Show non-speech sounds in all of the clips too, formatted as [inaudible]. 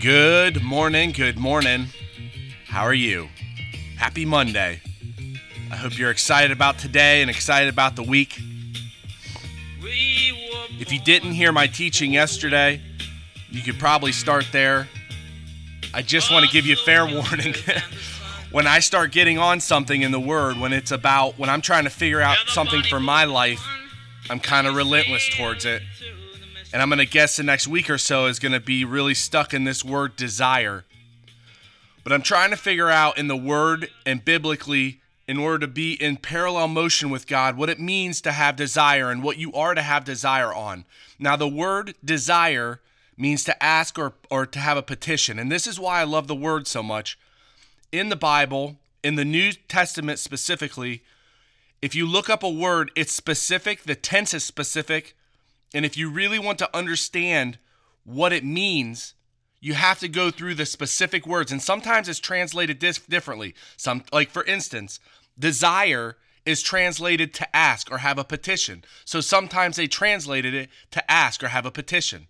Good morning, good morning. How are you? Happy Monday. I hope you're excited about today and excited about the week. If you didn't hear my teaching yesterday, you could probably start there. I just want to give you a fair warning. [laughs] when I start getting on something in the Word, when it's about, when I'm trying to figure out something for my life, I'm kind of relentless towards it. And I'm going to guess the next week or so is going to be really stuck in this word desire. But I'm trying to figure out in the Word and biblically, in order to be in parallel motion with God, what it means to have desire and what you are to have desire on. Now, the word desire means to ask or, or to have a petition. And this is why I love the word so much. In the Bible, in the New Testament specifically, if you look up a word, it's specific, the tense is specific. And if you really want to understand what it means, you have to go through the specific words. And sometimes it's translated dis- differently. Some, like for instance, desire is translated to ask or have a petition. So sometimes they translated it to ask or have a petition.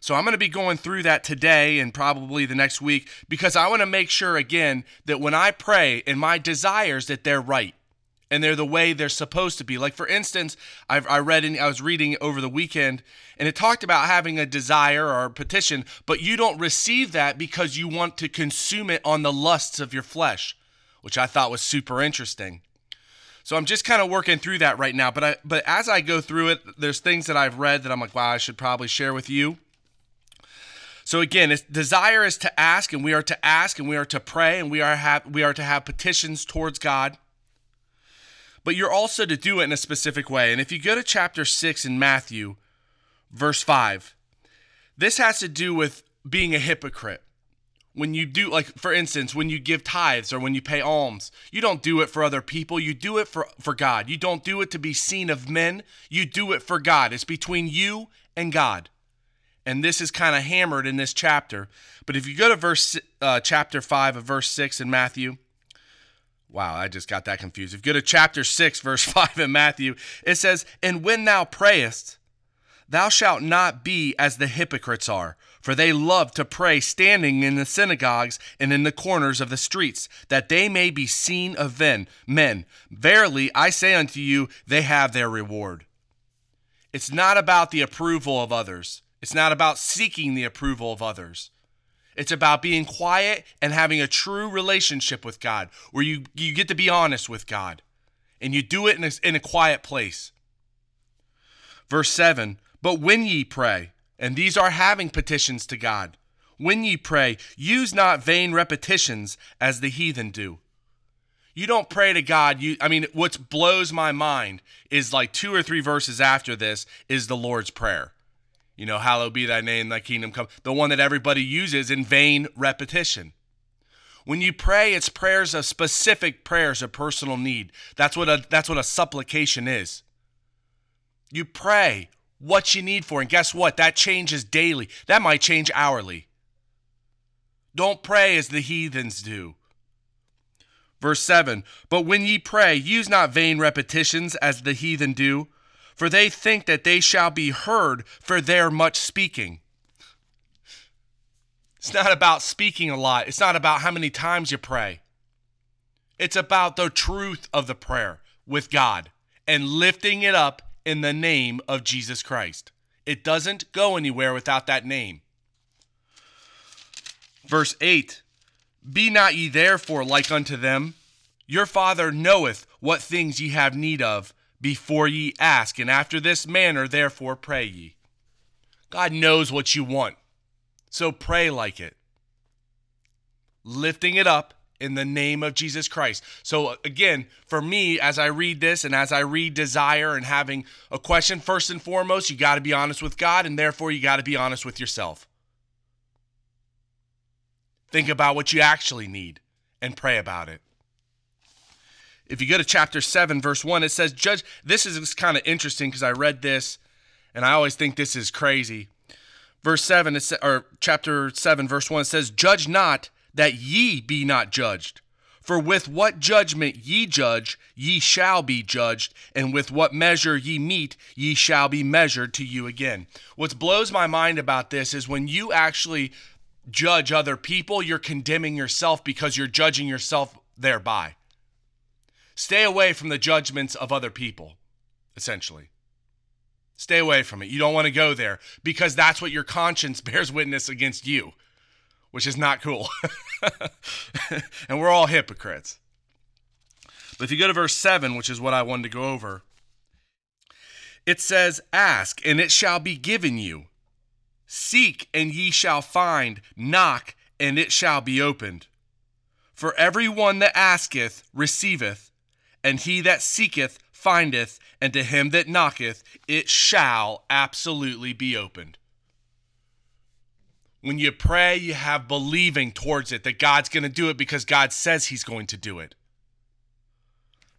So I'm going to be going through that today and probably the next week because I want to make sure again that when I pray in my desires that they're right and they're the way they're supposed to be. Like for instance, I've, I read in, I was reading over the weekend, and it talked about having a desire or a petition, but you don't receive that because you want to consume it on the lusts of your flesh, which I thought was super interesting. So I'm just kind of working through that right now. But I, but as I go through it, there's things that I've read that I'm like, wow, I should probably share with you. So again, desire is to ask, and we are to ask, and we are to pray, and we are have we are to have petitions towards God. But you're also to do it in a specific way. And if you go to chapter six in Matthew, verse five, this has to do with being a hypocrite. When you do, like for instance, when you give tithes or when you pay alms, you don't do it for other people. You do it for, for God. You don't do it to be seen of men. You do it for God. It's between you and God and this is kind of hammered in this chapter. But if you go to verse uh, chapter five of verse six in Matthew, wow, I just got that confused. If you go to chapter six, verse [laughs] five in Matthew, it says, "And when thou prayest, thou shalt not be as the hypocrites are." For they love to pray standing in the synagogues and in the corners of the streets, that they may be seen of. Men, verily I say unto you, they have their reward. It's not about the approval of others. It's not about seeking the approval of others. It's about being quiet and having a true relationship with God where you, you get to be honest with God and you do it in a, in a quiet place. Verse 7 But when ye pray, and these are having petitions to God, when ye pray, use not vain repetitions as the heathen do. You don't pray to God. You I mean what blows my mind is like two or three verses after this is the Lord's prayer. You know, hallowed be thy name, thy kingdom come. The one that everybody uses in vain repetition. When you pray, it's prayers of specific prayers of personal need. That's what a that's what a supplication is. You pray what you need for, and guess what? That changes daily. That might change hourly. Don't pray as the heathens do. Verse 7 But when ye pray, use not vain repetitions as the heathen do for they think that they shall be heard for their much speaking. It's not about speaking a lot, it's not about how many times you pray. It's about the truth of the prayer with God and lifting it up in the name of Jesus Christ. It doesn't go anywhere without that name. Verse 8 Be not ye therefore like unto them. Your Father knoweth what things ye have need of before ye ask, and after this manner, therefore, pray ye. God knows what you want, so pray like it. Lifting it up in the name of Jesus Christ. So, again, for me, as I read this and as I read desire and having a question, first and foremost, you got to be honest with God, and therefore, you got to be honest with yourself. Think about what you actually need and pray about it. If you go to chapter 7, verse 1, it says, Judge, this is kind of interesting because I read this and I always think this is crazy. Verse 7, it or chapter 7, verse 1, it says, Judge not that ye be not judged. For with what judgment ye judge, ye shall be judged, and with what measure ye mete, ye shall be measured to you again. What blows my mind about this is when you actually judge other people, you're condemning yourself because you're judging yourself thereby. Stay away from the judgments of other people, essentially. Stay away from it. You don't want to go there because that's what your conscience [laughs] bears witness against you, which is not cool. [laughs] and we're all hypocrites. But if you go to verse 7, which is what I wanted to go over, it says, Ask, and it shall be given you. Seek, and ye shall find. Knock, and it shall be opened. For every one that asketh receiveth, and he that seeketh findeth, and to him that knocketh it shall absolutely be opened. When you pray, you have believing towards it that God's going to do it because God says he's going to do it.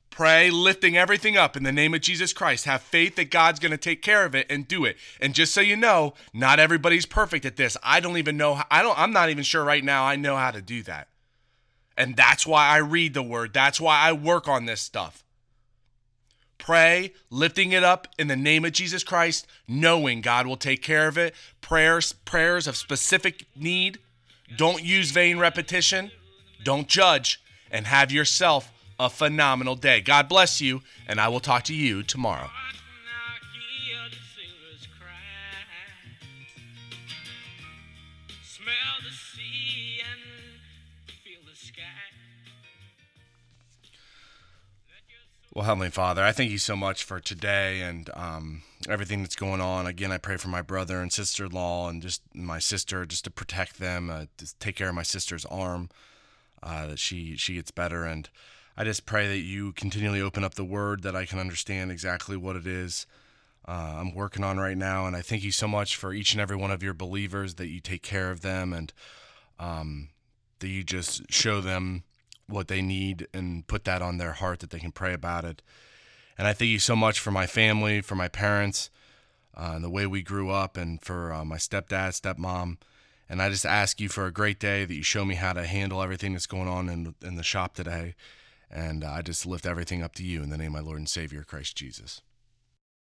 Pray, lifting everything up in the name of Jesus Christ. Have faith that God's going to take care of it and do it. And just so you know, not everybody's perfect at this. I don't even know. I don't. I'm not even sure right now. I know how to do that. And that's why I read the word. That's why I work on this stuff. Pray, lifting it up in the name of Jesus Christ, knowing God will take care of it. Prayers, prayers of specific need. Don't use vain repetition. Don't judge and have yourself a phenomenal day. God bless you, and I will talk to you tomorrow. Well, Heavenly Father, I thank you so much for today and um, everything that's going on. Again, I pray for my brother and sister in law and just my sister, just to protect them, uh, to take care of my sister's arm, uh, that she, she gets better. And I just pray that you continually open up the word that I can understand exactly what it is uh, I'm working on right now. And I thank you so much for each and every one of your believers that you take care of them and um, that you just show them what they need and put that on their heart that they can pray about it. And I thank you so much for my family, for my parents, uh, and the way we grew up, and for uh, my stepdad, stepmom. And I just ask you for a great day that you show me how to handle everything that's going on in, in the shop today. And I just lift everything up to you in the name of my Lord and Savior, Christ Jesus.